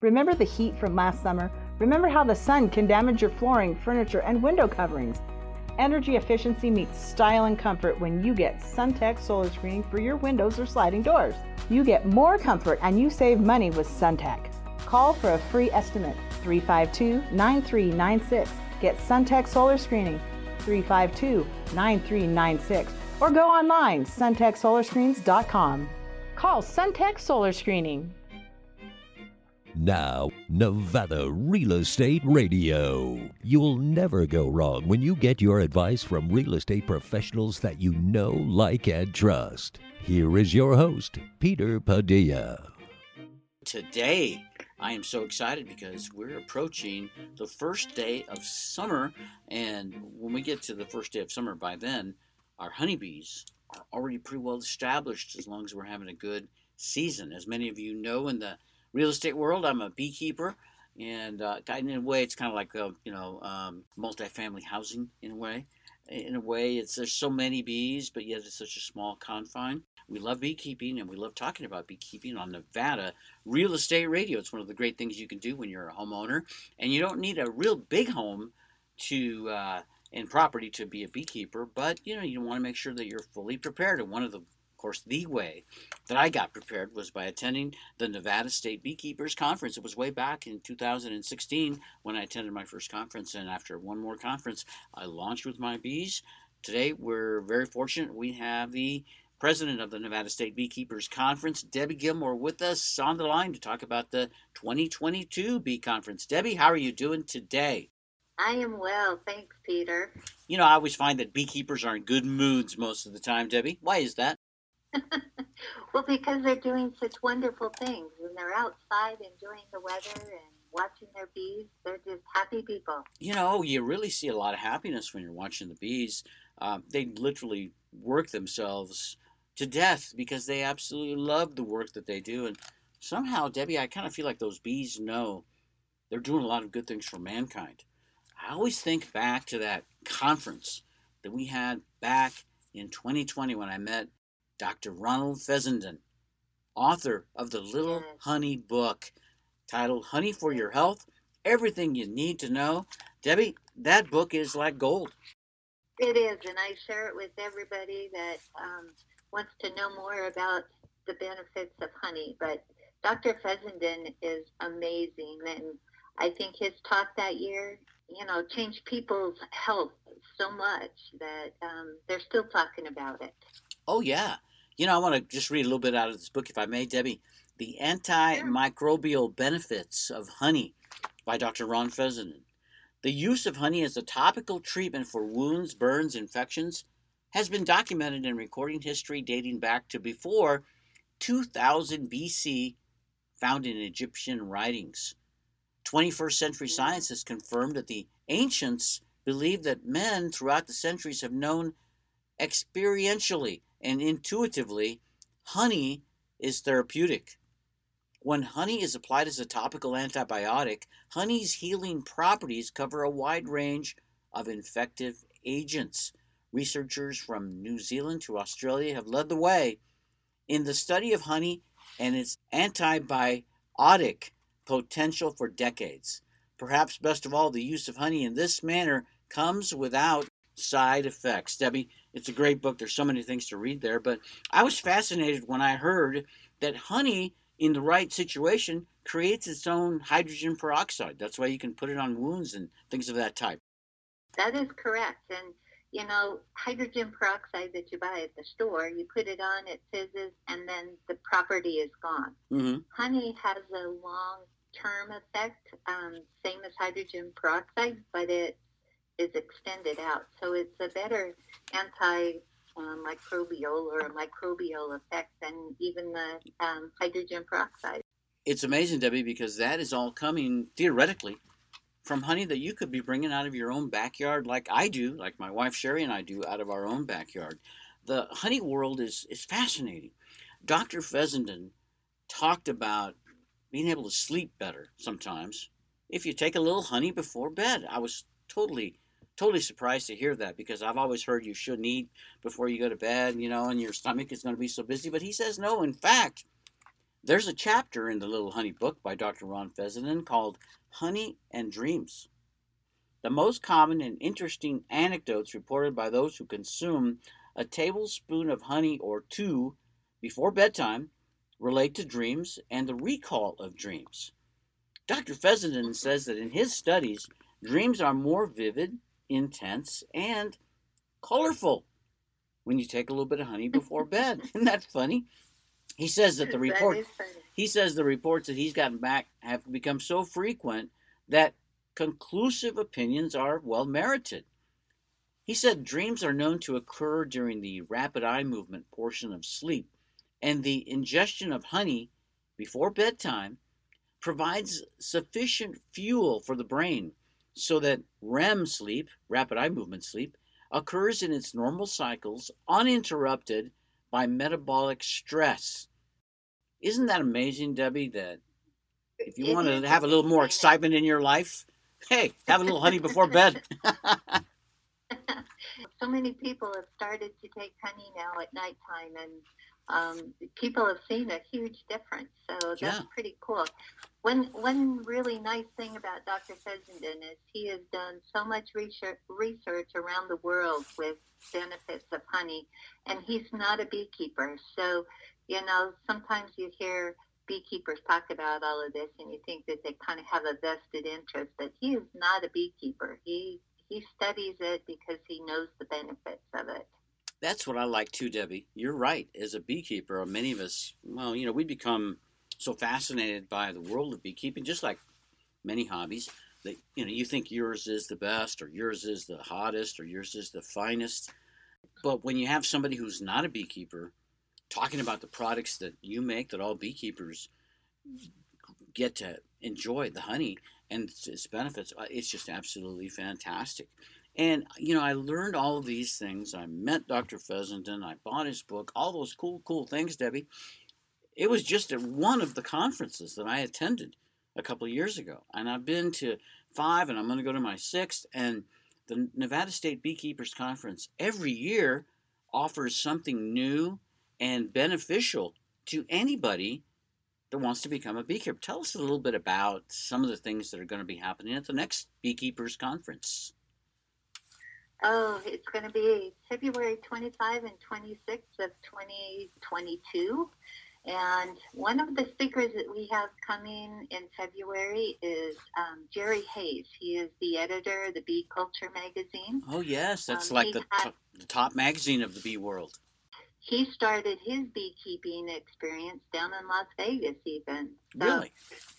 Remember the heat from last summer? Remember how the sun can damage your flooring, furniture, and window coverings? Energy efficiency meets style and comfort when you get SunTech solar screening for your windows or sliding doors. You get more comfort and you save money with SunTech. Call for a free estimate 352 9396. Get SunTech solar screening 352 9396 or go online suntechsolarscreens.com. Call SunTech Solar Screening. Now, Nevada Real Estate Radio. You'll never go wrong when you get your advice from real estate professionals that you know, like, and trust. Here is your host, Peter Padilla. Today, I am so excited because we're approaching the first day of summer. And when we get to the first day of summer, by then, our honeybees are already pretty well established as long as we're having a good season. As many of you know, in the real estate world. I'm a beekeeper, and uh, in a way, it's kind of like a, you know um, multifamily housing in a way. In a way, it's there's so many bees, but yet it's such a small confine. We love beekeeping, and we love talking about beekeeping on Nevada Real Estate Radio. It's one of the great things you can do when you're a homeowner, and you don't need a real big home to uh, and property to be a beekeeper, but you know you want to make sure that you're fully prepared. And one of the of course, the way that I got prepared was by attending the Nevada State Beekeepers Conference. It was way back in 2016 when I attended my first conference, and after one more conference, I launched with my bees. Today, we're very fortunate. We have the president of the Nevada State Beekeepers Conference, Debbie Gilmore, with us on the line to talk about the 2022 Bee Conference. Debbie, how are you doing today? I am well, thanks, Peter. You know, I always find that beekeepers are in good moods most of the time, Debbie. Why is that? well, because they're doing such wonderful things and they're outside enjoying the weather and watching their bees. They're just happy people. You know, you really see a lot of happiness when you're watching the bees. Um, they literally work themselves to death because they absolutely love the work that they do. And somehow, Debbie, I kind of feel like those bees know they're doing a lot of good things for mankind. I always think back to that conference that we had back in 2020 when I met Dr. Ronald Fessenden, author of the Little Honey book titled Honey for Your Health Everything You Need to Know. Debbie, that book is like gold. It is, and I share it with everybody that um, wants to know more about the benefits of honey. But Dr. Fessenden is amazing, and I think his talk that year, you know, changed people's health so much that um, they're still talking about it. Oh, yeah. You know, I want to just read a little bit out of this book, if I may, Debbie. The Antimicrobial Benefits of Honey by Dr. Ron Fessenden. The use of honey as a topical treatment for wounds, burns, infections has been documented in recording history dating back to before 2000 BC, found in Egyptian writings. 21st century mm. science has confirmed that the ancients believed that men throughout the centuries have known experientially and intuitively, honey is therapeutic. When honey is applied as a topical antibiotic, honey's healing properties cover a wide range of infective agents. Researchers from New Zealand to Australia have led the way in the study of honey and its antibiotic potential for decades. Perhaps best of all, the use of honey in this manner comes without side effects. Debbie, it's a great book. There's so many things to read there, but I was fascinated when I heard that honey in the right situation creates its own hydrogen peroxide. That's why you can put it on wounds and things of that type. That is correct. And you know, hydrogen peroxide that you buy at the store, you put it on, it fizzes, and then the property is gone. Mm-hmm. Honey has a long term effect, um, same as hydrogen peroxide, but it is extended out. So it's a better anti microbial or microbial effect than even the um, hydrogen peroxide. It's amazing, Debbie, because that is all coming theoretically from honey that you could be bringing out of your own backyard, like I do, like my wife Sherry and I do, out of our own backyard. The honey world is, is fascinating. Dr. Fessenden talked about being able to sleep better sometimes if you take a little honey before bed. I was totally totally surprised to hear that because I've always heard you shouldn't eat before you go to bed, you know, and your stomach is going to be so busy. But he says no. In fact, There's a chapter in the Little Honey book by Dr. Ron Fessenden called Honey and Dreams. The most common and interesting anecdotes reported by those who consume a tablespoon of honey or two before bedtime relate to dreams and the recall of dreams. Dr. Fessenden says that in his studies, dreams are more vivid, intense, and colorful when you take a little bit of honey before bed. Isn't that funny? He says that the report he says the reports that he's gotten back have become so frequent that conclusive opinions are well merited. He said dreams are known to occur during the rapid eye movement portion of sleep, and the ingestion of honey before bedtime provides sufficient fuel for the brain so that REM sleep, rapid eye movement sleep, occurs in its normal cycles uninterrupted by metabolic stress. Isn't that amazing, Debbie? That if you want to have a little more excitement in your life, hey, have a little honey before bed. so many people have started to take honey now at nighttime, and um, people have seen a huge difference. So that's yeah. pretty cool. One one really nice thing about Dr. Fessenden is he has done so much research research around the world with benefits of honey, and he's not a beekeeper. So, you know, sometimes you hear beekeepers talk about all of this, and you think that they kind of have a vested interest, but he is not a beekeeper. He he studies it because he knows the benefits of it. That's what I like too, Debbie. You're right. As a beekeeper, many of us, well, you know, we become so fascinated by the world of beekeeping, just like many hobbies. That you know, you think yours is the best, or yours is the hottest, or yours is the finest. But when you have somebody who's not a beekeeper talking about the products that you make, that all beekeepers get to enjoy, the honey and its benefits, uh, it's just absolutely fantastic. And, you know, I learned all of these things. I met Dr. Fessenden. I bought his book, all those cool, cool things, Debbie. It was just at one of the conferences that I attended a couple of years ago. And I've been to five, and I'm going to go to my sixth. And the Nevada State Beekeepers Conference every year offers something new and beneficial to anybody that wants to become a beekeeper. Tell us a little bit about some of the things that are going to be happening at the next Beekeepers Conference. Oh, it's going to be February 25 and 26 of 2022. And one of the speakers that we have coming in February is um, Jerry Hayes. He is the editor of the Bee Culture magazine. Oh, yes. That's um, like the, had, the top magazine of the bee world he started his beekeeping experience down in Las Vegas, even. So really?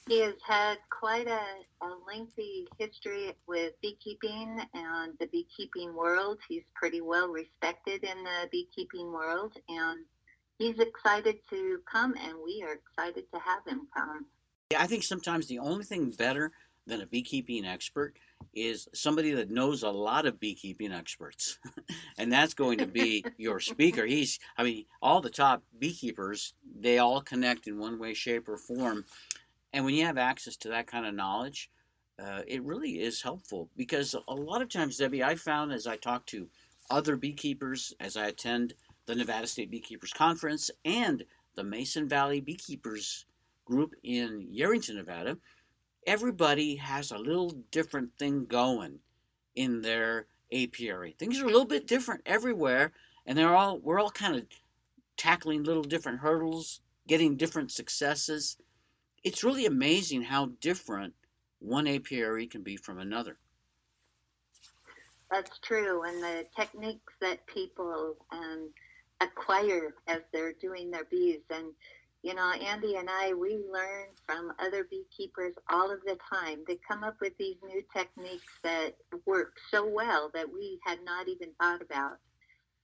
He has had quite a, a lengthy history with beekeeping and the beekeeping world. He's pretty well respected in the beekeeping world, and he's excited to come, and we are excited to have him come. Yeah, I think sometimes the only thing better than a beekeeping expert is somebody that knows a lot of beekeeping experts. and that's going to be your speaker. He's, I mean, all the top beekeepers, they all connect in one way, shape, or form. And when you have access to that kind of knowledge, uh, it really is helpful because a lot of times, Debbie, I found as I talk to other beekeepers, as I attend the Nevada State Beekeepers Conference and the Mason Valley Beekeepers Group in Yerington, Nevada, everybody has a little different thing going in their apiary. Things are a little bit different everywhere, and they're all we're all kind of tackling little different hurdles, getting different successes. It's really amazing how different one apiary can be from another. That's true, and the techniques that people um, acquire as they're doing their bees and you know, Andy and I, we learn from other beekeepers all of the time. They come up with these new techniques that work so well that we had not even thought about.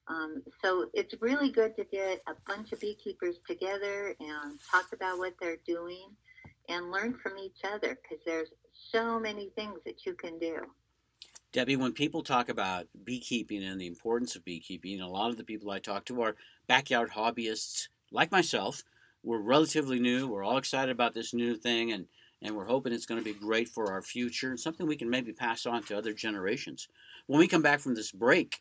Um, so it's really good to get a bunch of beekeepers together and talk about what they're doing and learn from each other because there's so many things that you can do. Debbie, when people talk about beekeeping and the importance of beekeeping, a lot of the people I talk to are backyard hobbyists like myself we're relatively new. We're all excited about this new thing, and and we're hoping it's going to be great for our future and something we can maybe pass on to other generations. When we come back from this break,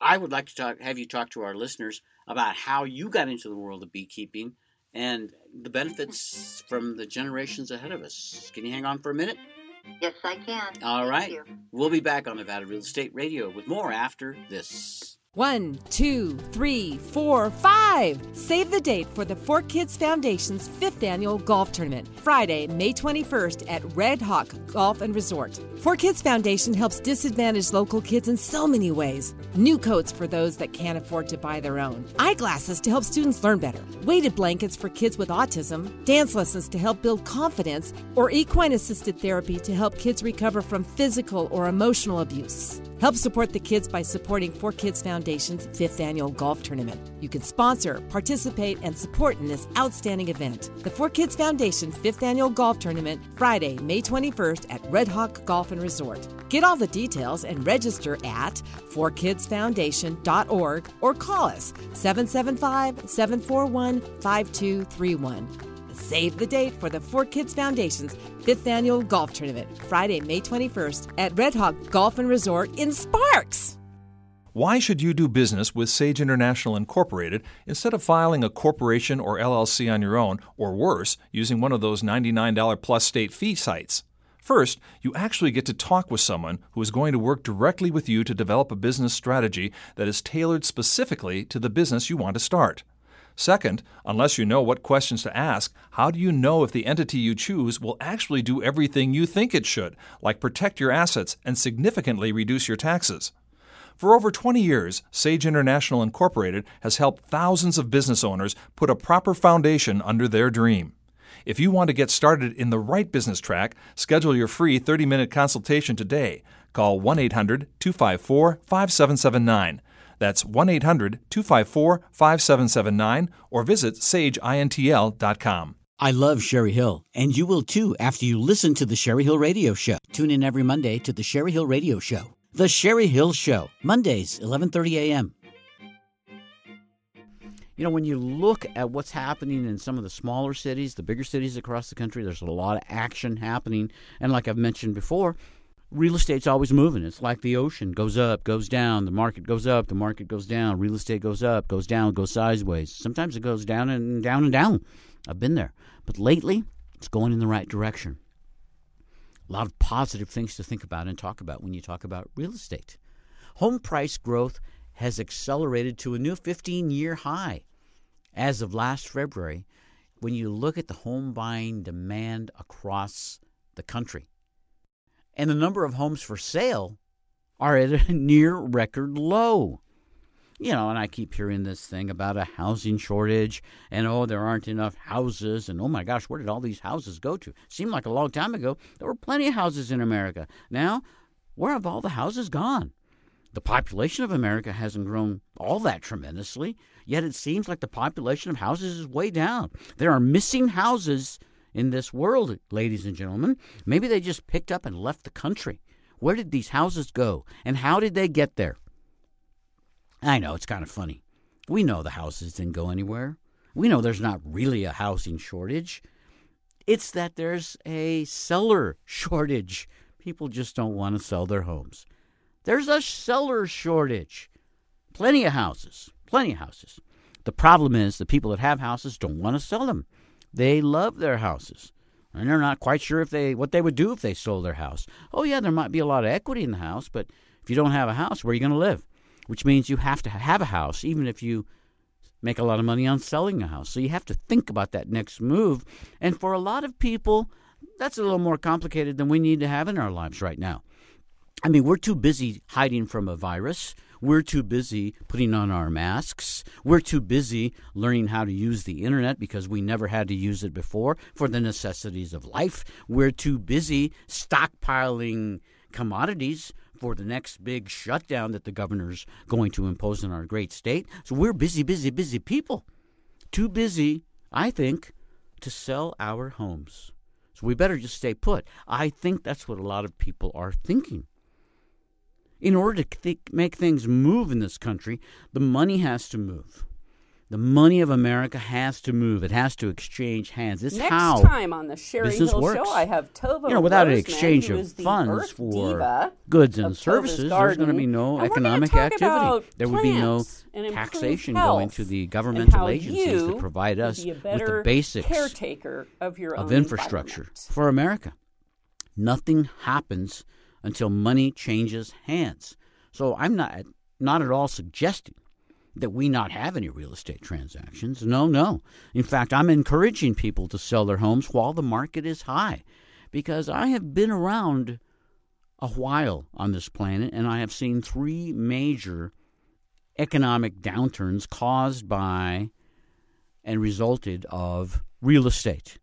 I would like to talk, have you talk to our listeners about how you got into the world of beekeeping and the benefits from the generations ahead of us. Can you hang on for a minute? Yes, I can. All right. We'll be back on Nevada Real Estate Radio with more after this. One, two, three, four, five. Save the date for the Four Kids Foundation's fifth annual golf tournament, Friday, May 21st at Red Hawk Golf and Resort. Four Kids Foundation helps disadvantaged local kids in so many ways. New coats for those that can't afford to buy their own, eyeglasses to help students learn better, weighted blankets for kids with autism, dance lessons to help build confidence, or equine assisted therapy to help kids recover from physical or emotional abuse. Help support the kids by supporting Four Kids Foundation's fifth annual golf tournament. You can sponsor, participate, and support in this outstanding event. The Four Kids Foundation fifth annual golf tournament, Friday, May 21st at Red Hawk Golf and Resort. Get all the details and register at 4kidsfoundation.org or call us 775 741 5231. Save the date for the Four Kids Foundation's fifth annual golf tournament, Friday, May 21st at Red Hawk Golf and Resort in Sparks. Why should you do business with Sage International Incorporated instead of filing a corporation or LLC on your own, or worse, using one of those $99 plus state fee sites? First, you actually get to talk with someone who is going to work directly with you to develop a business strategy that is tailored specifically to the business you want to start. Second, unless you know what questions to ask, how do you know if the entity you choose will actually do everything you think it should, like protect your assets and significantly reduce your taxes? For over 20 years, Sage International Incorporated has helped thousands of business owners put a proper foundation under their dream. If you want to get started in the right business track, schedule your free 30 minute consultation today. Call 1 800 254 5779. That's 1 800 254 5779 or visit sageintl.com. I love Sherry Hill, and you will too after you listen to the Sherry Hill Radio Show. Tune in every Monday to the Sherry Hill Radio Show. The Sherry Hill Show, Mondays, 11:30 a.m. You know, when you look at what's happening in some of the smaller cities, the bigger cities across the country, there's a lot of action happening. And like I've mentioned before, real estate's always moving. It's like the ocean goes up, goes down, the market goes up, the market goes down, real estate goes up, goes down, goes sideways. Sometimes it goes down and down and down. I've been there. But lately, it's going in the right direction. A lot of positive things to think about and talk about when you talk about real estate. Home price growth has accelerated to a new 15 year high as of last February when you look at the home buying demand across the country. And the number of homes for sale are at a near record low. You know, and I keep hearing this thing about a housing shortage and oh, there aren't enough houses and oh my gosh, where did all these houses go to? Seemed like a long time ago there were plenty of houses in America. Now, where have all the houses gone? The population of America hasn't grown all that tremendously, yet it seems like the population of houses is way down. There are missing houses in this world, ladies and gentlemen. Maybe they just picked up and left the country. Where did these houses go, and how did they get there? I know, it's kind of funny. We know the houses didn't go anywhere. We know there's not really a housing shortage. It's that there's a seller shortage. People just don't want to sell their homes. There's a seller shortage. Plenty of houses. Plenty of houses. The problem is the people that have houses don't want to sell them. They love their houses. And they're not quite sure if they what they would do if they sold their house. Oh yeah, there might be a lot of equity in the house, but if you don't have a house, where are you going to live? Which means you have to have a house even if you make a lot of money on selling a house. So you have to think about that next move. And for a lot of people, that's a little more complicated than we need to have in our lives right now. I mean, we're too busy hiding from a virus. We're too busy putting on our masks. We're too busy learning how to use the internet because we never had to use it before for the necessities of life. We're too busy stockpiling commodities for the next big shutdown that the governor's going to impose on our great state. So we're busy, busy, busy people. Too busy, I think, to sell our homes. So we better just stay put. I think that's what a lot of people are thinking. In order to th- make things move in this country, the money has to move. The money of America has to move. It has to exchange hands. It's Next how time on the Sherry Hill works. Show, I have Tova. you know, without an exchange of funds for goods and services, there's going to be no And economic activity. There would be no plants and improved taxation going to the governmental agencies that provide us with the basics caretaker of your of infrastructure for America. Nothing happens until money changes hands. So I'm not not at all suggesting that we not have any real estate transactions. No, no. In fact, I'm encouraging people to sell their homes while the market is high because I have been around a while on this planet and I have seen three major economic downturns caused by and resulted of real estate.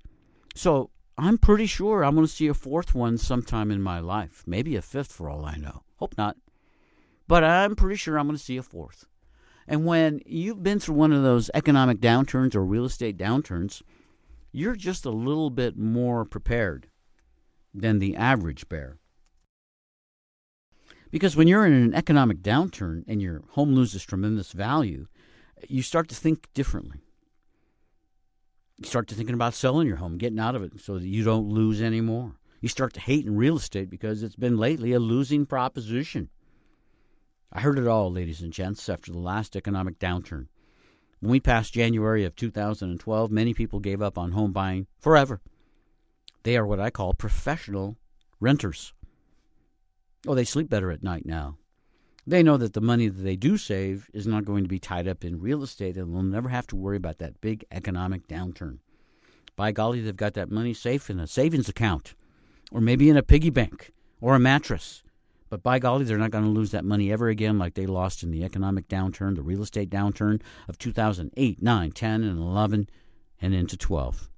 So I'm pretty sure I'm going to see a fourth one sometime in my life, maybe a fifth for all I know. Hope not. But I'm pretty sure I'm going to see a fourth. And when you've been through one of those economic downturns or real estate downturns, you're just a little bit more prepared than the average bear. Because when you're in an economic downturn and your home loses tremendous value, you start to think differently. You start to thinking about selling your home, getting out of it so that you don't lose anymore. You start to hate in real estate because it's been lately a losing proposition. I heard it all, ladies and gents, after the last economic downturn. When we passed January of 2012, many people gave up on home buying forever. They are what I call professional renters. Oh, they sleep better at night now. They know that the money that they do save is not going to be tied up in real estate and they'll never have to worry about that big economic downturn. By golly, they've got that money safe in a savings account or maybe in a piggy bank or a mattress. But by golly, they're not going to lose that money ever again like they lost in the economic downturn, the real estate downturn of 2008, 9, 10, and 11, and into 12.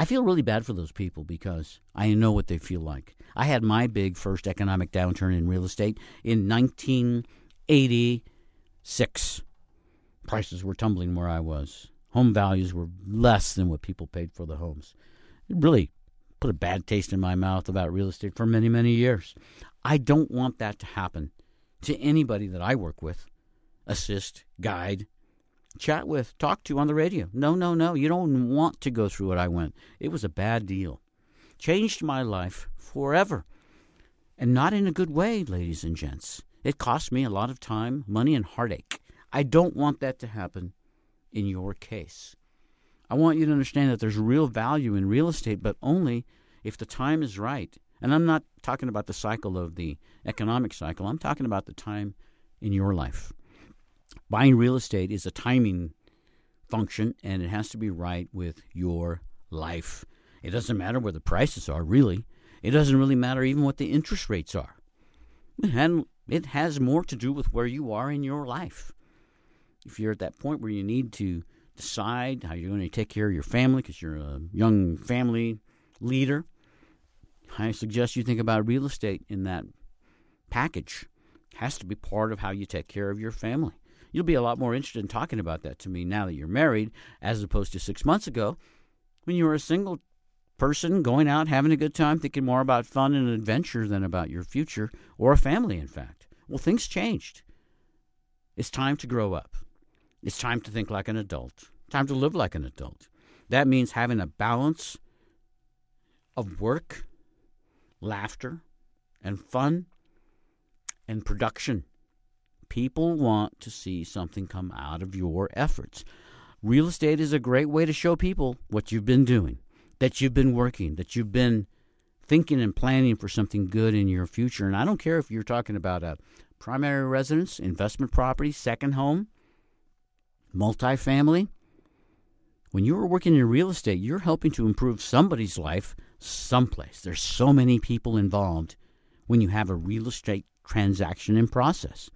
I feel really bad for those people because I know what they feel like. I had my big first economic downturn in real estate in 1986. Prices were tumbling where I was. Home values were less than what people paid for the homes. It really put a bad taste in my mouth about real estate for many, many years. I don't want that to happen to anybody that I work with, assist, guide, chat with, talk to on the radio. No, no, no. You don't want to go through what I went. It was a bad deal. Changed my life forever. And not in a good way, ladies and gents. It cost me a lot of time, money, and heartache. I don't want that to happen in your case. I want you to understand that there's real value in real estate, but only if the time is right. And I'm not talking about the cycle of the economic cycle, I'm talking about the time in your life. Buying real estate is a timing function, and it has to be right with your life. It doesn't matter where the prices are, really. It doesn't really matter even what the interest rates are. And it has more to do with where you are in your life. If you're at that point where you need to decide how you're going to take care of your family because you're a young family leader, I suggest you think about real estate in that package. It has to be part of how you take care of your family. You'll be a lot more interested in talking about that to me now that you're married as opposed to six months ago when you were a single person going out having a good time thinking more about fun and adventure than about your future or a family in fact. Well things changed. It's time to grow up. It's time to think like an adult. Time to live like an adult. That means having a balance of work laughter and fun and production people want to see something come out of your efforts real estate is a great way to show people what you've been doing that you've been working, that you've been thinking and planning for something good in your future. And I don't care if you're talking about a primary residence, investment property, second home, multifamily. When you are working in real estate, you're helping to improve somebody's life someplace. There's so many people involved when you have a real estate transaction in process.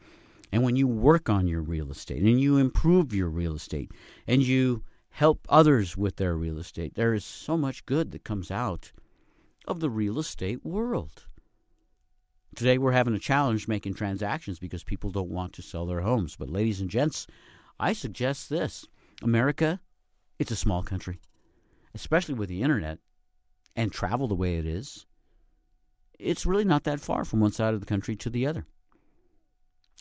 And when you work on your real estate and you improve your real estate and you help others with their real estate. There is so much good that comes out of the real estate world. Today we're having a challenge making transactions because people don't want to sell their homes. But, ladies and gents, I suggest this America, it's a small country, especially with the internet and travel the way it is. It's really not that far from one side of the country to the other.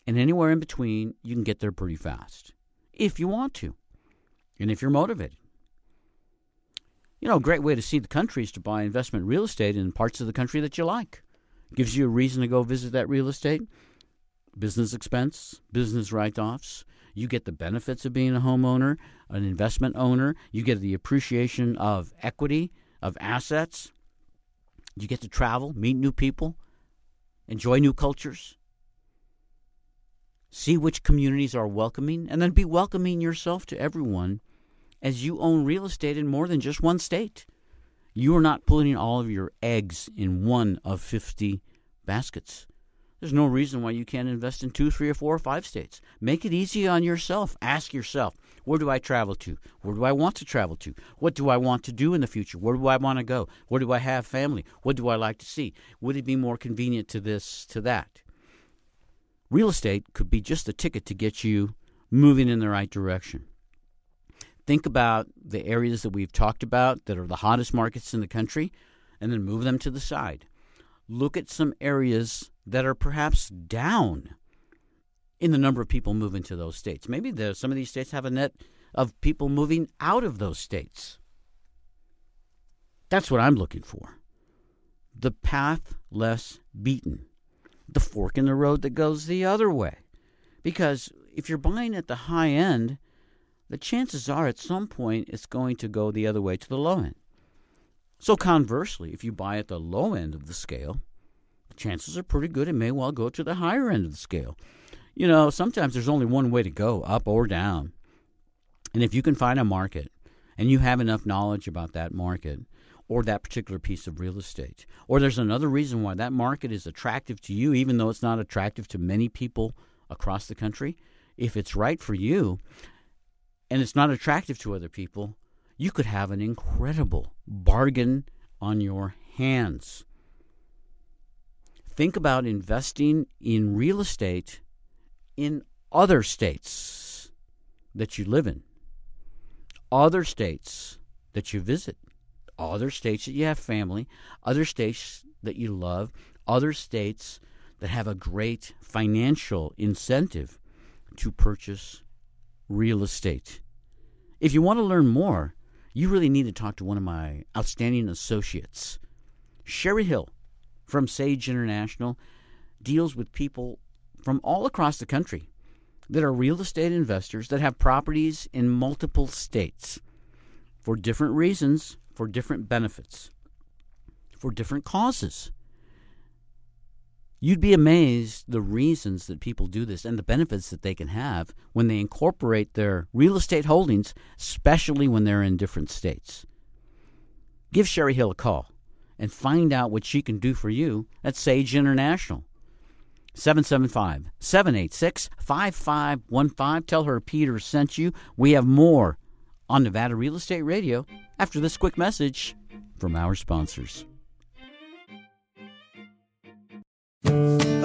And anywhere in between, you can get there pretty fast. if you want to and if you're motivated. You know, a great way to see the country is to buy investment real estate in parts of the country that you like. Gives you a reason to go visit that real estate. Business expense, business write offs. You get the benefits of being a homeowner, an investment owner. You get the appreciation of equity, of assets. You get to travel, meet new people, enjoy new cultures, see which communities are welcoming, and then be welcoming yourself to everyone as you own real estate in more than just one state. You are not putting all of your eggs in one of 50 baskets. There's no reason why you can't invest in two, three, or four or five states. Make it easy on yourself. Ask yourself, where do I travel to? Where do I want to travel to? What do I want to do in the future? Where do I want to go? Where do I have family? What do I like to see? Would it be more convenient to this, to that? Real estate could be just a ticket to get you moving in the right direction. Think about the areas that we've talked about that are the hottest markets in the country and then move them to the side. Look at some areas that are perhaps down in the number of people moving to those states. Maybe some of these states have a net of people moving out of those states. That's what I'm looking for. The path less beaten, the fork in the road that goes the other way. Because if you're buying at the high end, the chances are at some point it's going to go the other way to the low end. So, conversely, if you buy at the low end of the scale, the chances are pretty good it may well go to the higher end of the scale. You know, sometimes there's only one way to go, up or down. And if you can find a market and you have enough knowledge about that market or that particular piece of real estate, or there's another reason why that market is attractive to you, even though it's not attractive to many people across the country, if it's right for you and it's not attractive to other people, you could have an incredible bargain on your hands. Think about investing in real estate in other states that you live in, other states that you visit, other states that you have family, other states that you love, other states that have a great financial incentive to purchase real estate. If you want to learn more, you really need to talk to one of my outstanding associates. Sherry Hill from Sage International deals with people from all across the country that are real estate investors that have properties in multiple states for different reasons, for different benefits, for different causes. You'd be amazed the reasons that people do this and the benefits that they can have when they incorporate their real estate holdings, especially when they're in different states. Give Sherry Hill a call and find out what she can do for you at Sage International. 775 786 5515. Tell her Peter sent you. We have more on Nevada Real Estate Radio after this quick message from our sponsors.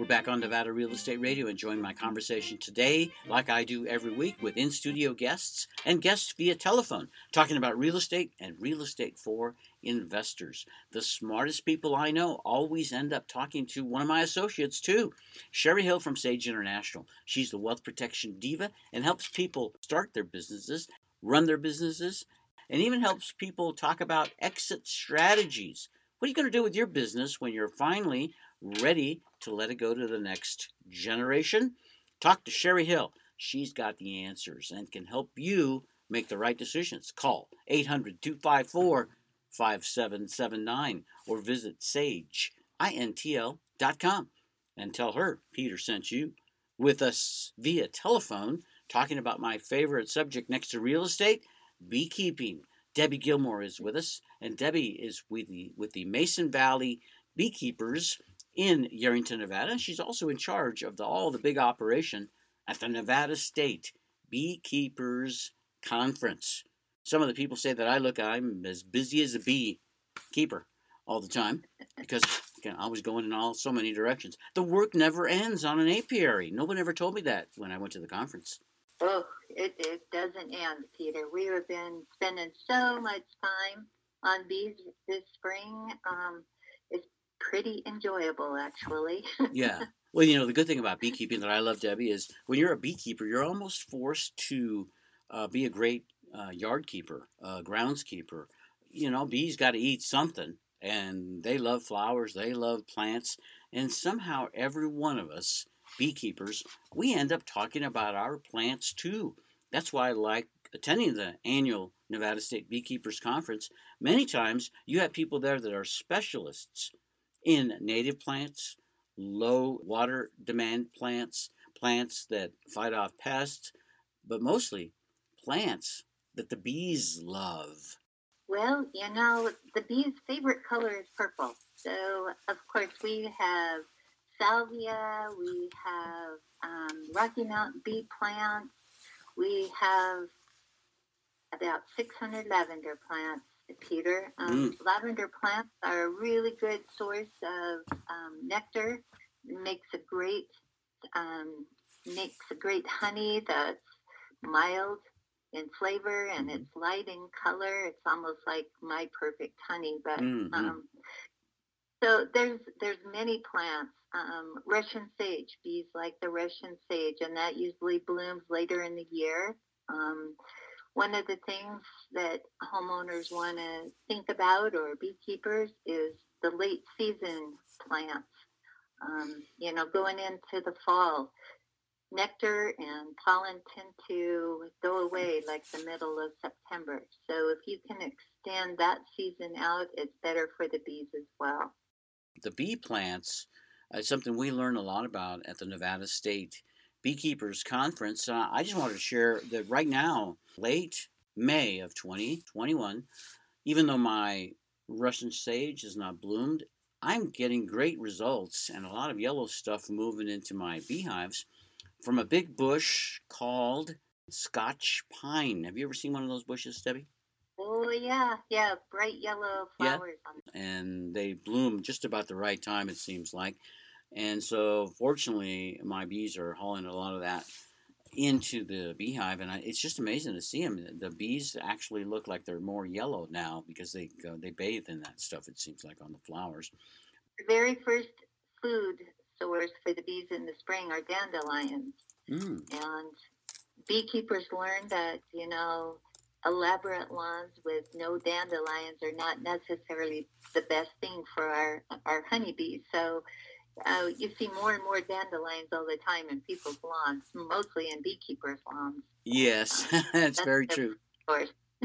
We're back on Nevada Real Estate Radio enjoying my conversation today, like I do every week, with in studio guests and guests via telephone, talking about real estate and real estate for investors. The smartest people I know always end up talking to one of my associates, too. Sherry Hill from Sage International. She's the wealth protection diva and helps people start their businesses, run their businesses, and even helps people talk about exit strategies. What are you going to do with your business when you're finally ready to let it go to the next generation? Talk to Sherry Hill. She's got the answers and can help you make the right decisions. Call 800 254 5779 or visit sageintl.com and tell her Peter sent you with us via telephone talking about my favorite subject next to real estate beekeeping. Debbie Gilmore is with us, and Debbie is with the, with the Mason Valley Beekeepers in Yerington, Nevada. She's also in charge of the, all the big operation at the Nevada State Beekeepers Conference. Some of the people say that I look, I'm as busy as a beekeeper all the time because again, I was going in all so many directions. The work never ends on an apiary. No one ever told me that when I went to the conference. Oh, it, it doesn't end, Peter. We have been spending so much time on bees this spring. Um, pretty enjoyable, actually. yeah. Well, you know, the good thing about beekeeping that I love, Debbie, is when you're a beekeeper, you're almost forced to uh, be a great uh, yard keeper, uh, groundskeeper. You know, bees got to eat something, and they love flowers, they love plants, and somehow every one of us beekeepers, we end up talking about our plants too. That's why I like attending the annual Nevada State Beekeepers Conference. Many times you have people there that are specialists in native plants, low water demand plants, plants that fight off pests, but mostly plants that the bees love? Well, you know, the bees' favorite color is purple. So, of course, we have salvia, we have um, Rocky Mountain bee plants, we have about 600 lavender plants, Peter. Um, mm. Lavender plants are a really good source of um, nectar. It makes a great um, makes a great honey that's mild in flavor and mm-hmm. it's light in color. It's almost like my perfect honey. But mm-hmm. um, so there's there's many plants. Um, Russian sage, bees like the Russian sage, and that usually blooms later in the year. One of the things that homeowners want to think about or beekeepers is the late season plants. Um, you know, going into the fall, nectar and pollen tend to go away like the middle of September. So if you can extend that season out, it's better for the bees as well. The bee plants is something we learn a lot about at the Nevada State Beekeepers Conference. Uh, I just wanted to share that right now, late May of 2021, even though my Russian sage has not bloomed, I'm getting great results and a lot of yellow stuff moving into my beehives from a big bush called Scotch pine. Have you ever seen one of those bushes, Debbie? Oh yeah, yeah, bright yellow flowers. Yeah. And they bloom just about the right time, it seems like. And so, fortunately, my bees are hauling a lot of that into the beehive, and I, it's just amazing to see them. The bees actually look like they're more yellow now because they go, they bathe in that stuff. It seems like on the flowers. The very first food source for the bees in the spring are dandelions. Mm. And beekeepers learn that, you know, elaborate lawns with no dandelions are not necessarily the best thing for our, our honeybees. So uh, you see more and more dandelions all the time in people's lawns, mostly in beekeepers' lawns. Yes, that's, that's very true.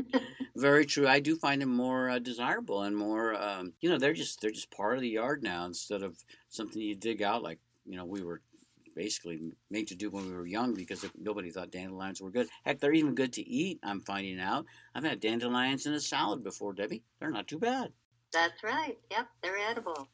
very true. I do find them more uh, desirable and more, um, you know, they're just they're just part of the yard now instead of something you dig out like you know we were basically made to do when we were young because nobody thought dandelions were good. Heck, they're even good to eat. I'm finding out. I've had dandelions in a salad before, Debbie. They're not too bad. That's right. Yep, they're edible.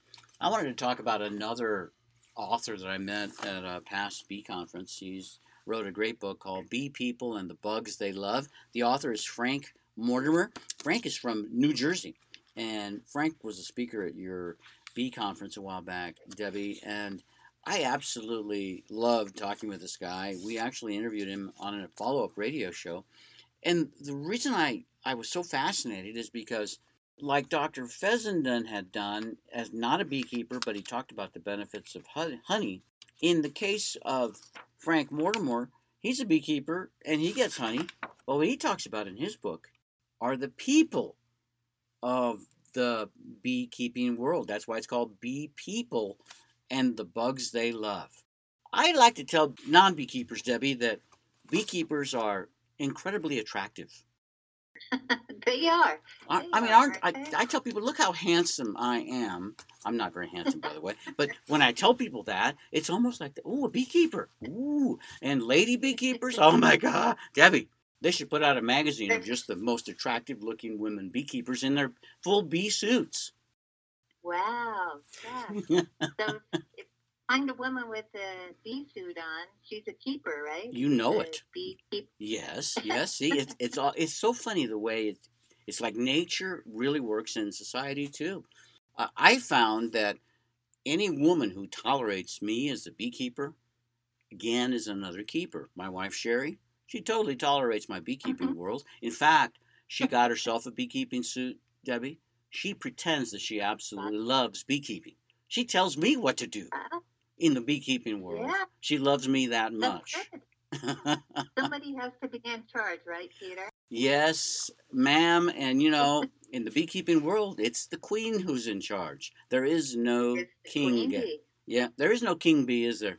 I wanted to talk about another author that I met at a past bee conference. He's wrote a great book called Bee People and the Bugs They Love. The author is Frank Mortimer. Frank is from New Jersey, and Frank was a speaker at your bee conference a while back, Debbie, and I absolutely loved talking with this guy. We actually interviewed him on a follow up radio show. And the reason I, I was so fascinated is because, like Dr. Fessenden had done, as not a beekeeper, but he talked about the benefits of honey. In the case of Frank Mortimer, he's a beekeeper and he gets honey. But what he talks about in his book are the people of the beekeeping world. That's why it's called Bee People and the bugs they love. I like to tell non beekeepers, Debbie, that beekeepers are incredibly attractive. they are. I, I mean, aren't, I, I tell people, look how handsome I am. I'm not very handsome, by the way. But when I tell people that, it's almost like, oh, a beekeeper. Ooh. And lady beekeepers, oh my God. Debbie, they should put out a magazine of just the most attractive looking women beekeepers in their full bee suits. Wow. Yeah. so find a woman with a bee suit on, she's a keeper, right? You know a it. Bee keeper. Yes, yes. See, it's it's all it's so funny the way it, it's like nature really works in society too. Uh, I found that any woman who tolerates me as a beekeeper, again, is another keeper. My wife Sherry, she totally tolerates my beekeeping mm-hmm. world. In fact, she got herself a beekeeping suit, Debbie. She pretends that she absolutely loves beekeeping. She tells me what to do in the beekeeping world. Yeah. She loves me that much. Somebody has to be in charge, right, Peter? Yes, ma'am. And you know, in the beekeeping world, it's the queen who's in charge. There is no king. Yeah, there is no king bee, is there?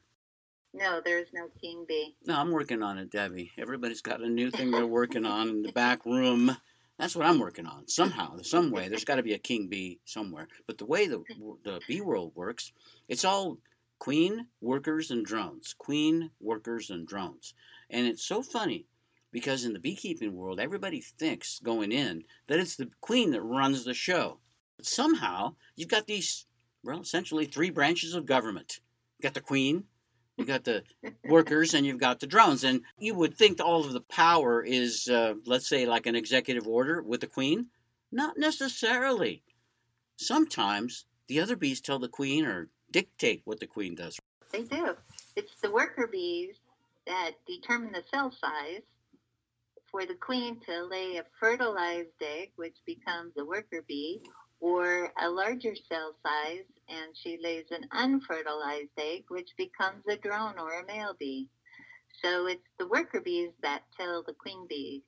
No, there's no king bee. No, I'm working on it, Debbie. Everybody's got a new thing they're working on in the back room. That's what I'm working on. Somehow, some way, there's got to be a king bee somewhere. But the way the the bee world works, it's all queen, workers, and drones. Queen, workers, and drones. And it's so funny because in the beekeeping world, everybody thinks going in that it's the queen that runs the show. But somehow, you've got these, well, essentially three branches of government. You've got the queen, you've got the workers and you've got the drones. And you would think all of the power is, uh, let's say, like an executive order with the queen. Not necessarily. Sometimes the other bees tell the queen or dictate what the queen does. They do. It's the worker bees that determine the cell size for the queen to lay a fertilized egg, which becomes a worker bee, or a larger cell size and she lays an unfertilized egg, which becomes a drone or a male bee. So it's the worker bees that tell the queen bees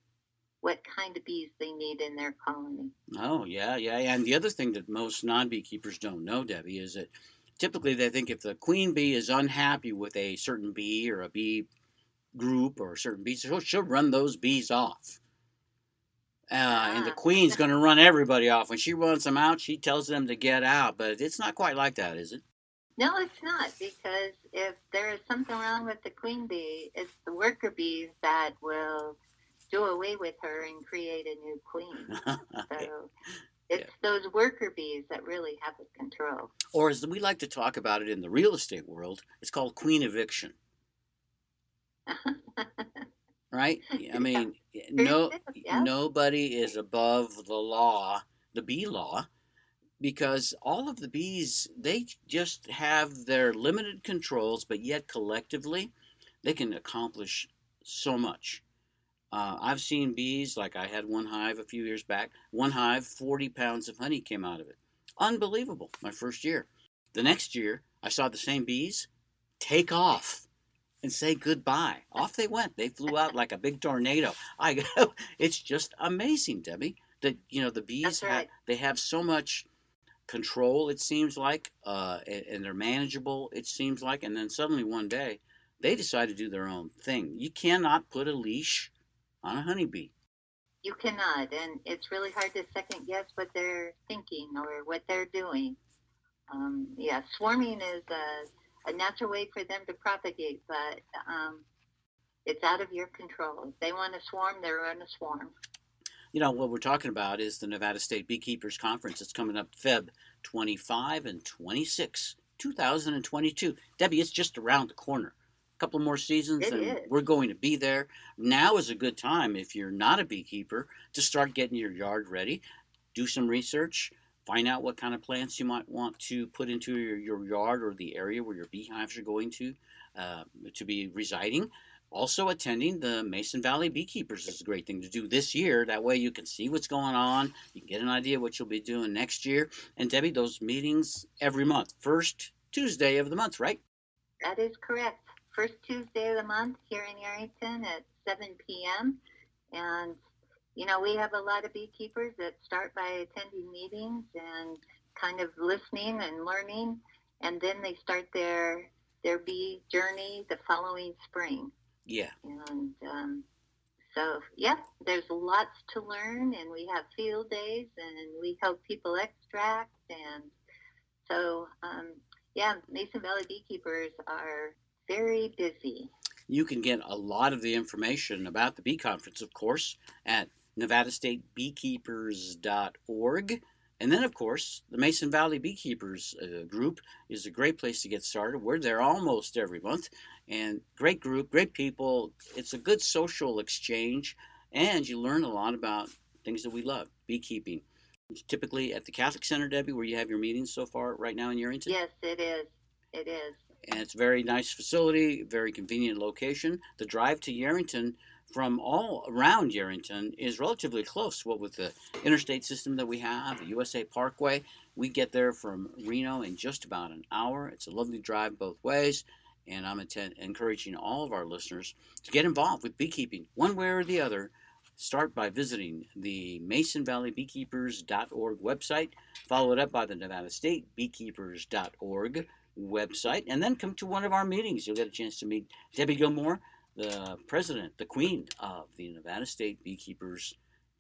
what kind of bees they need in their colony. Oh, yeah, yeah. And the other thing that most non beekeepers don't know, Debbie, is that typically they think if the queen bee is unhappy with a certain bee or a bee group or a certain bee, she'll, she'll run those bees off. Uh, and the ah. queen's going to run everybody off. When she runs them out, she tells them to get out. But it's not quite like that, is it? No, it's not. Because if there is something wrong with the queen bee, it's the worker bees that will do away with her and create a new queen. so it's yeah. those worker bees that really have the control. Or as we like to talk about it in the real estate world, it's called queen eviction. right? I mean, no, yeah. nobody is above the law, the bee law, because all of the bees they just have their limited controls, but yet collectively they can accomplish so much. Uh, I've seen bees like I had one hive a few years back. One hive, 40 pounds of honey came out of it. Unbelievable. My first year. The next year, I saw the same bees take off and say goodbye. Off they went. They flew out like a big tornado. I it's just amazing, Debbie. That you know the bees right. have they have so much control. It seems like, uh, and, and they're manageable. It seems like, and then suddenly one day they decide to do their own thing. You cannot put a leash on a honeybee. You cannot, and it's really hard to second guess what they're thinking or what they're doing. Um, yeah, swarming is a a natural way for them to propagate, but um, it's out of your control. If they want to swarm, they're going to swarm. You know, what we're talking about is the Nevada State Beekeepers Conference. It's coming up Feb 25 and 26, 2022. Debbie, it's just around the corner. Couple more seasons, It and is. we're going to be there. Now is a good time if you're not a beekeeper to start getting your yard ready. Do some research, find out what kind of plants you might want to put into your, your yard or the area where your beehives are going to uh, to be residing. Also, attending the Mason Valley Beekeepers is a great thing to do this year. That way, you can see what's going on. You can get an idea what you'll be doing next year. And Debbie, those meetings every month, first Tuesday of the month, right? That is correct. First Tuesday of the month here in Yerington at 7 p.m. And, you know, we have a lot of beekeepers that start by attending meetings and kind of listening and learning. And then they start their, their bee journey the following spring. Yeah. And um, so, yeah, there's lots to learn, and we have field days, and we help people extract. And so, um, yeah, Mason Valley beekeepers are very busy. You can get a lot of the information about the bee conference, of course, at nevadastatebeekeepers.org. And then, of course, the Mason Valley Beekeepers uh, group is a great place to get started. We're there almost every month. And great group, great people. It's a good social exchange. And you learn a lot about things that we love beekeeping. Typically at the Catholic Center, Debbie, where you have your meetings so far right now in Yerington. Yes, it is. It is. And it's a very nice facility, very convenient location. The drive to Yerington from all around Yerington is relatively close. What with the interstate system that we have, the USA Parkway, we get there from Reno in just about an hour. It's a lovely drive both ways, and I'm encouraging all of our listeners to get involved with beekeeping one way or the other. Start by visiting the Mason Valley Beekeepers.org website, follow it up by the Nevada State Beekeepers.org website, and then come to one of our meetings. You'll get a chance to meet Debbie Gilmore, the president, the queen of the Nevada State Beekeepers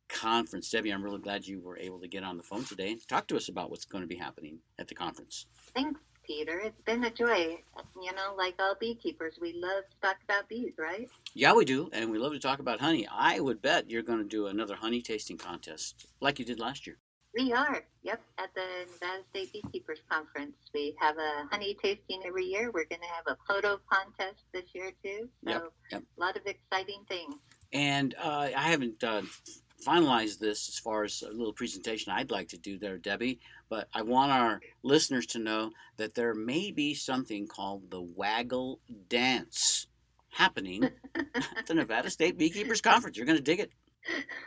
Conference. Debbie, I'm really glad you were able to get on the phone today and talk to us about what's going to be happening at the conference. Thanks, Peter. It's been a joy. You know, like all beekeepers, we love to talk about bees, right? Yeah, we do, and we love to talk about honey. I would bet you're going to do another honey tasting contest like you did last year. We are. Yep, at the Nevada State Beekeepers Conference. We have a honey tasting every year. We're going to have a photo contest this year, too. So, Yep, yep. a lot of exciting things. And uh, I haven't uh, finalized this as far as a little presentation I'd like to do there, Debbie, but I want our listeners to know that there may be something called the Waggle Dance happening at the Nevada State Beekeepers Conference. You're going to dig it.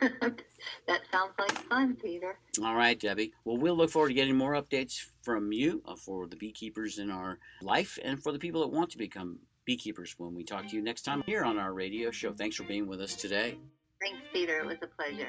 that sounds like fun, Peter. All right, Debbie. Well, we'll look forward to getting more updates from you uh, for the beekeepers in our life and for the people that want to become beekeepers when we talk to you next time here on our radio show. Thanks for being with us today. Thanks, Peter. It was a pleasure.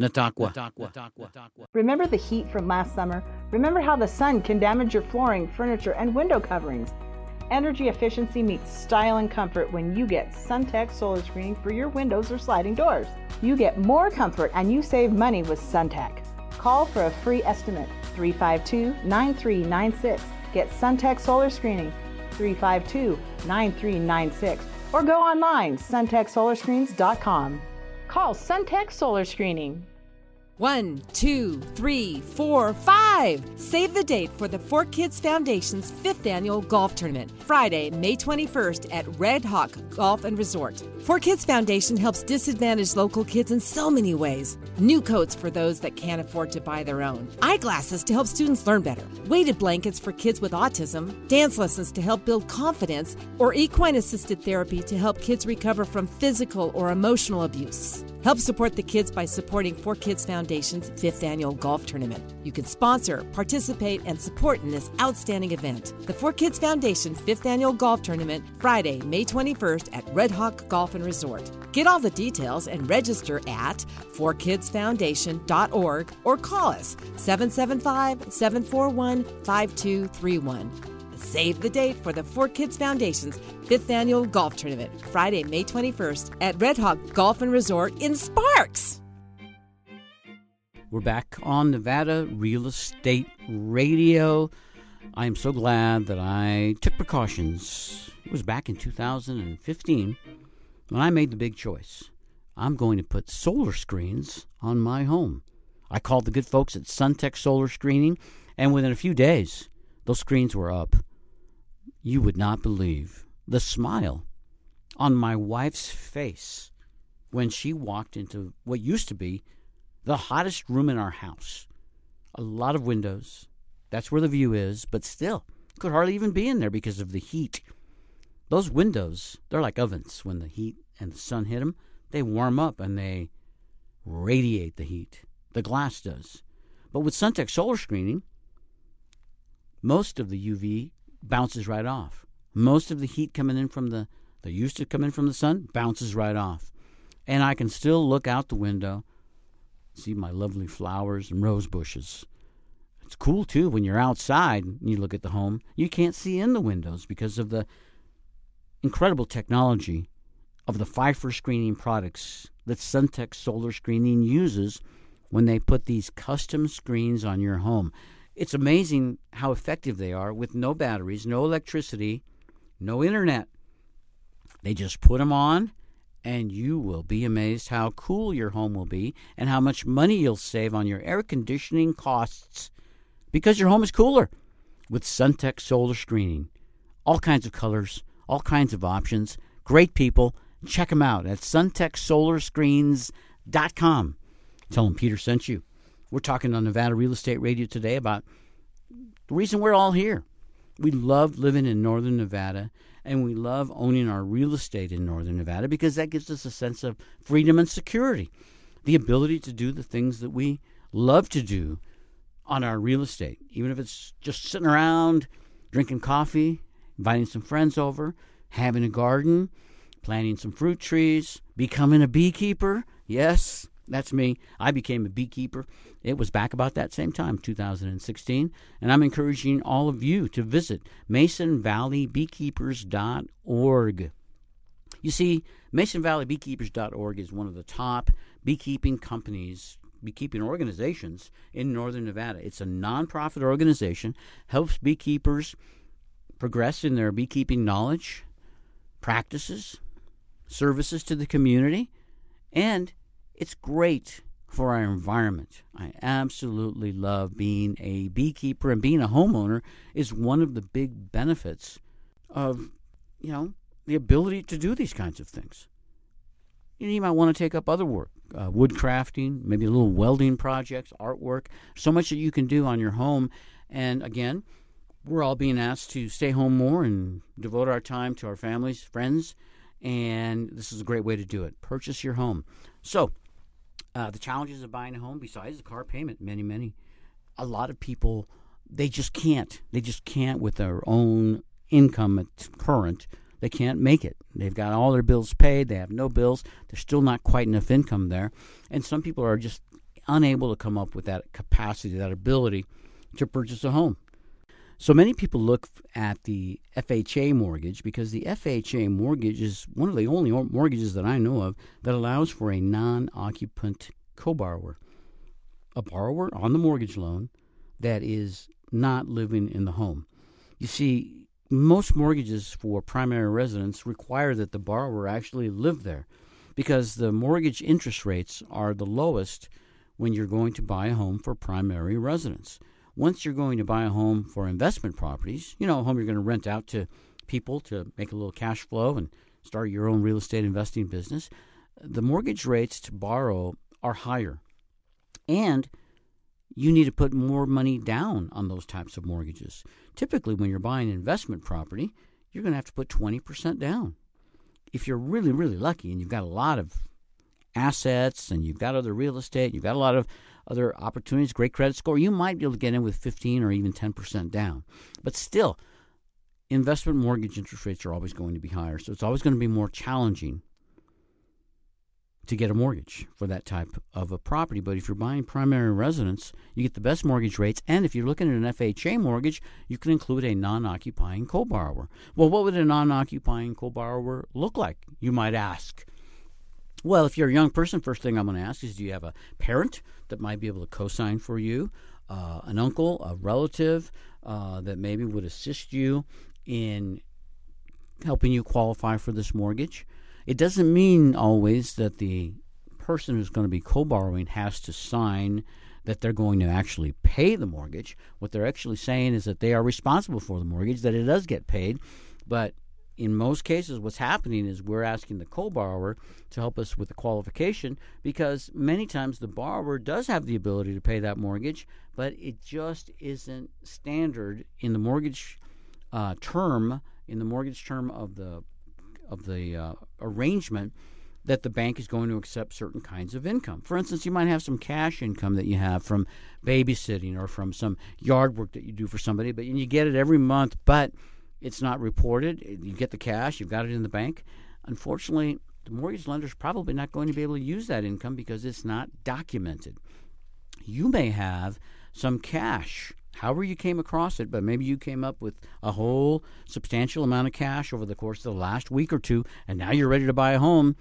Nataqua. Remember the heat from last summer? Remember how the sun can damage your flooring, furniture, and window coverings? Energy efficiency meets style and comfort when you get SunTech solar screening for your windows or sliding doors. You get more comfort and you save money with SunTech. Call for a free estimate 352 9396. Get SunTech solar screening 352 9396 or go online suntechsolarscreens.com. Call SunTech Solar Screening. One, two, three, four, five. Save the date for the Four Kids Foundation's fifth annual golf tournament, Friday, May 21st at Red Hawk Golf and Resort. Four Kids Foundation helps disadvantaged local kids in so many ways. New coats for those that can't afford to buy their own, eyeglasses to help students learn better, weighted blankets for kids with autism, dance lessons to help build confidence, or equine assisted therapy to help kids recover from physical or emotional abuse. Help support the kids by supporting 4Kids Foundation's fifth annual golf tournament. You can sponsor, participate, and support in this outstanding event. The 4Kids Foundation fifth annual golf tournament, Friday, May 21st at Red Hawk Golf and Resort. Get all the details and register at 4kidsfoundation.org or call us 775 741 5231. Save the date for the 4Kids Foundation's fifth annual golf tournament, Friday, May 21st at Red Hawk Golf and Resort in Sparks. We're back on Nevada Real Estate Radio. I am so glad that I took precautions. It was back in 2015 when I made the big choice. I'm going to put solar screens on my home. I called the good folks at Suntech Solar Screening, and within a few days, those screens were up. You would not believe the smile on my wife's face when she walked into what used to be the hottest room in our house. A lot of windows. That's where the view is, but still, could hardly even be in there because of the heat. Those windows, they're like ovens. When the heat and the sun hit them, they warm up and they radiate the heat. The glass does. But with Suntech solar screening, most of the UV bounces right off. Most of the heat coming in from the that used to come in from the sun bounces right off. And I can still look out the window, see my lovely flowers and rose bushes. It's cool too when you're outside and you look at the home. You can't see in the windows because of the incredible technology of the Phifer screening products that Suntech Solar Screening uses when they put these custom screens on your home. It's amazing how effective they are with no batteries, no electricity, no internet. They just put them on, and you will be amazed how cool your home will be and how much money you'll save on your air conditioning costs because your home is cooler with Suntech Solar Screening. All kinds of colors, all kinds of options, great people. Check them out at suntechsolarscreens.com. Tell them Peter sent you. We're talking on Nevada Real Estate Radio today about the reason we're all here. We love living in northern Nevada and we love owning our real estate in northern Nevada because that gives us a sense of freedom and security. The ability to do the things that we love to do on our real estate, even if it's just sitting around drinking coffee, inviting some friends over, having a garden, planting some fruit trees, becoming a beekeeper. Yes, that's me. I became a beekeeper. It was back about that same time, 2016. And I'm encouraging all of you to visit masonvalleybeekeepers.org. You see, masonvalleybeekeepers.org is one of the top beekeeping companies, beekeeping organizations in northern Nevada. It's a nonprofit organization, helps beekeepers progress in their beekeeping knowledge, practices, services to the community, and it's great for our environment. I absolutely love being a beekeeper and being a homeowner is one of the big benefits of, you know, the ability to do these kinds of things. You might want to take up other work, uh, wood crafting, maybe a little welding projects, artwork, so much that you can do on your home. And again, we're all being asked to stay home more and devote our time to our families, friends, and this is a great way to do it. Purchase your home. So, uh, the challenges of buying a home, besides the car payment, many, many, a lot of people they just can't. They just can't with their own income at current. They can't make it. They've got all their bills paid. They have no bills. There's still not quite enough income there, and some people are just unable to come up with that capacity, that ability to purchase a home. So many people look at the FHA mortgage because the FHA mortgage is one of the only mortgages that I know of that allows for a non occupant co borrower. A borrower on the mortgage loan that is not living in the home. You see, most mortgages for primary residence require that the borrower actually live there because the mortgage interest rates are the lowest when you're going to buy a home for primary residence. Once you're going to buy a home for investment properties, you know, a home you're going to rent out to people to make a little cash flow and start your own real estate investing business, the mortgage rates to borrow are higher. And you need to put more money down on those types of mortgages. Typically, when you're buying an investment property, you're going to have to put 20% down. If you're really, really lucky and you've got a lot of assets and you've got other real estate, you've got a lot of other opportunities, great credit score, you might be able to get in with 15 or even 10% down. But still, investment mortgage interest rates are always going to be higher. So it's always going to be more challenging to get a mortgage for that type of a property. But if you're buying primary residence, you get the best mortgage rates. And if you're looking at an FHA mortgage, you can include a non occupying co borrower. Well, what would a non occupying co borrower look like, you might ask? Well, if you're a young person, first thing I'm going to ask is do you have a parent that might be able to co sign for you, uh, an uncle, a relative uh, that maybe would assist you in helping you qualify for this mortgage? It doesn't mean always that the person who's going to be co borrowing has to sign that they're going to actually pay the mortgage. What they're actually saying is that they are responsible for the mortgage, that it does get paid. But in most cases, what's happening is we're asking the co borrower to help us with the qualification because many times the borrower does have the ability to pay that mortgage, but it just isn't standard in the mortgage uh, term, in the mortgage term of the of the uh, arrangement that the bank is going to accept certain kinds of income. For instance, you might have some cash income that you have from babysitting or from some yard work that you do for somebody, but you get it every month, but it's not reported. You get the cash, you've got it in the bank. Unfortunately, the mortgage lender is probably not going to be able to use that income because it's not documented. You may have some cash however you came across it, but maybe you came up with a whole substantial amount of cash over the course of the last week or two, and now you're ready to buy a home.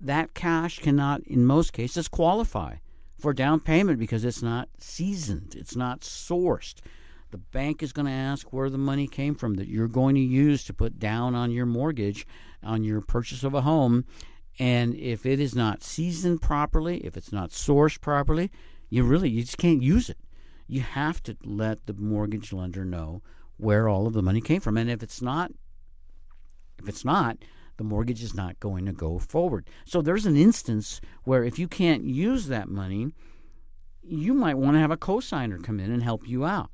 That cash cannot, in most cases, qualify for down payment because it's not seasoned, it's not sourced. The bank is going to ask where the money came from that you're going to use to put down on your mortgage on your purchase of a home. And if it is not seasoned properly, if it's not sourced properly, you really you just can't use it you have to let the mortgage lender know where all of the money came from. And if it's not, if it's not, the mortgage is not going to go forward. So there's an instance where if you can't use that money, you might want to have a cosigner come in and help you out.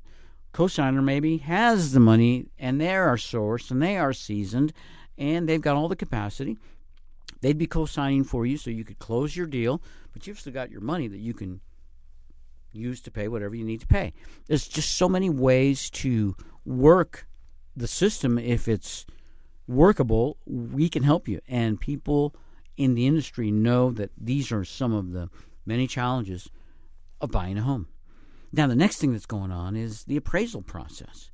Cosigner maybe has the money and they are sourced and they are seasoned and they've got all the capacity. They'd be co-signing for you so you could close your deal, but you've still got your money that you can use to pay whatever you need to pay. There's just so many ways to work the system. If it's workable, we can help you. And people in the industry know that these are some of the many challenges of buying a home. Now, the next thing that's going on is the appraisal process.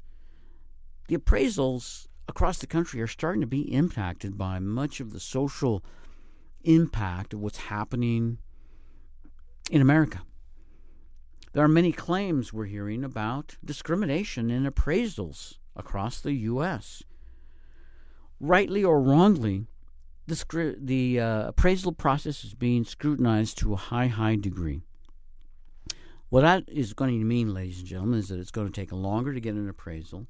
The appraisals across the country are starting to be impacted by much of the social impact of what's happening in America. There are many claims we're hearing about discrimination in appraisals across the U.S. Rightly or wrongly, the, the uh, appraisal process is being scrutinized to a high, high degree. What that is going to mean, ladies and gentlemen, is that it's going to take longer to get an appraisal,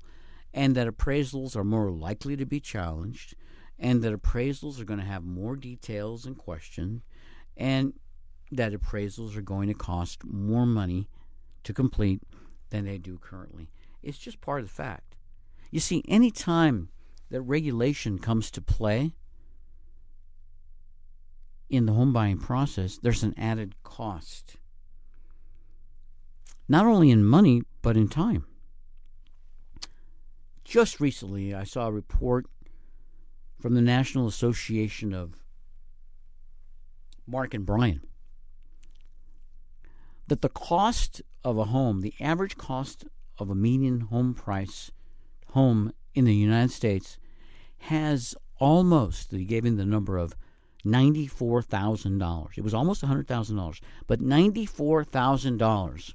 and that appraisals are more likely to be challenged, and that appraisals are going to have more details and question, and that appraisals are going to cost more money to complete than they do currently. It's just part of the fact. You see, any time that regulation comes to play in the home buying process, there's an added cost. Not only in money, but in time. Just recently, I saw a report from the National Association of Mark and Brian that the cost of a home, the average cost of a median home price home in the United States has almost, he gave me the number of $94,000. It was almost $100,000, but $94,000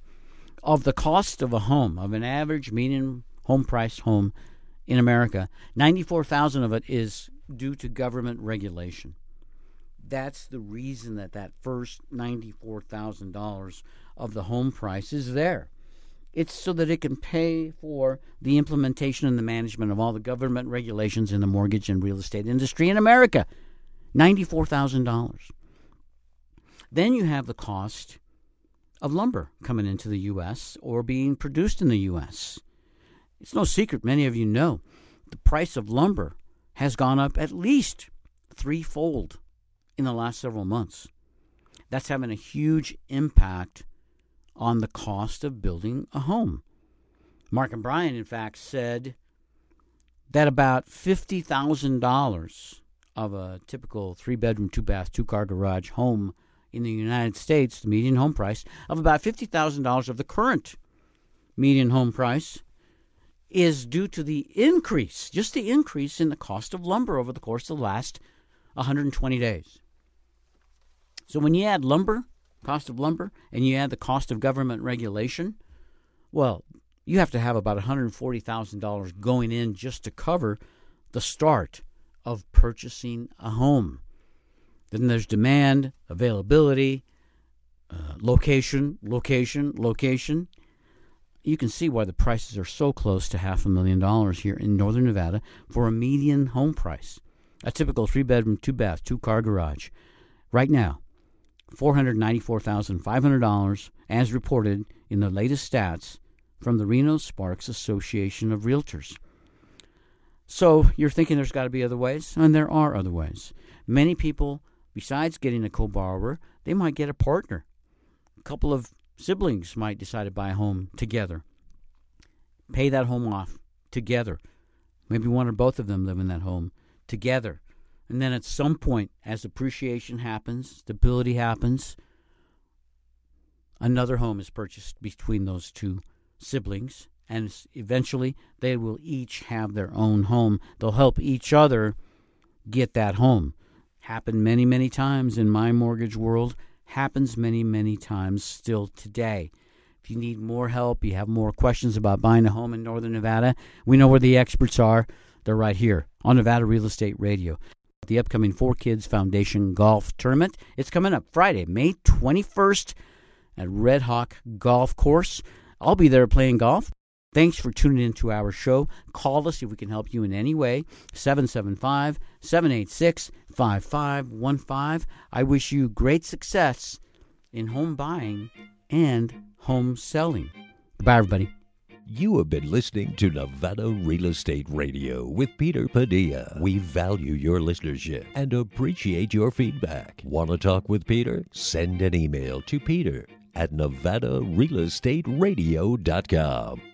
of the cost of a home, of an average median home price home in America, 94,000 of it is due to government regulation. That's the reason that that first $94,000 of the home price is there. It's so that it can pay for the implementation and the management of all the government regulations in the mortgage and real estate industry in America. $94,000. Then you have the cost of lumber coming into the U.S. or being produced in the U.S. It's no secret, many of you know, the price of lumber has gone up at least threefold in the last several months. that's having a huge impact on the cost of building a home. Mark and Brian, in fact, said that about $50,000 of a typical three bedroom, two bath, two car garage home in the United States, the median home price of about $50,000 of the current median home price is due to the increase, just the increase in the cost of lumber over the course of the last 120 days. So when you add lumber, cost of lumber, and you add the cost of government regulation, well, you have to have about $140,000 going in just to cover the start of purchasing a home. Then there's demand, availability, uh, location, location, location. You can see why the prices are so close to half a million dollars here in northern Nevada for a median home price. A typical three bedroom, two bath, two car garage. Right now, $494,500 as reported in the latest stats from the Reno Sparks Association of Realtors. So you're thinking there's got to be other ways, and there are other ways. Many people, besides getting a co borrower, they might get a partner. A couple of siblings might decide to buy a home together, pay that home off together. Maybe one or both of them live in that home together. And then at some point, as appreciation happens, stability happens, another home is purchased between those two siblings and eventually they will each have their own home. They'll help each other get that home. Happened many, many times in my mortgage world, happens many, many times still today. If you need more help, you have more questions about buying a home in Northern Nevada, we know where the experts are. They're right here on Nevada Real Estate Radio. The upcoming Four Kids Foundation Golf Tournament. It's coming up Friday, May 21st at Red Hawk Golf Course. I'll be there playing golf. Thanks for tuning in to our show. Call us if we can help you in any way. 775 786 5515. I wish you great success in home buying and home selling. Goodbye, everybody. You have been listening to Nevada Real Estate Radio with Peter Padilla. We value your listenership and appreciate your feedback. Want to talk with Peter? Send an email to Peter at nevadarealestateradio.com.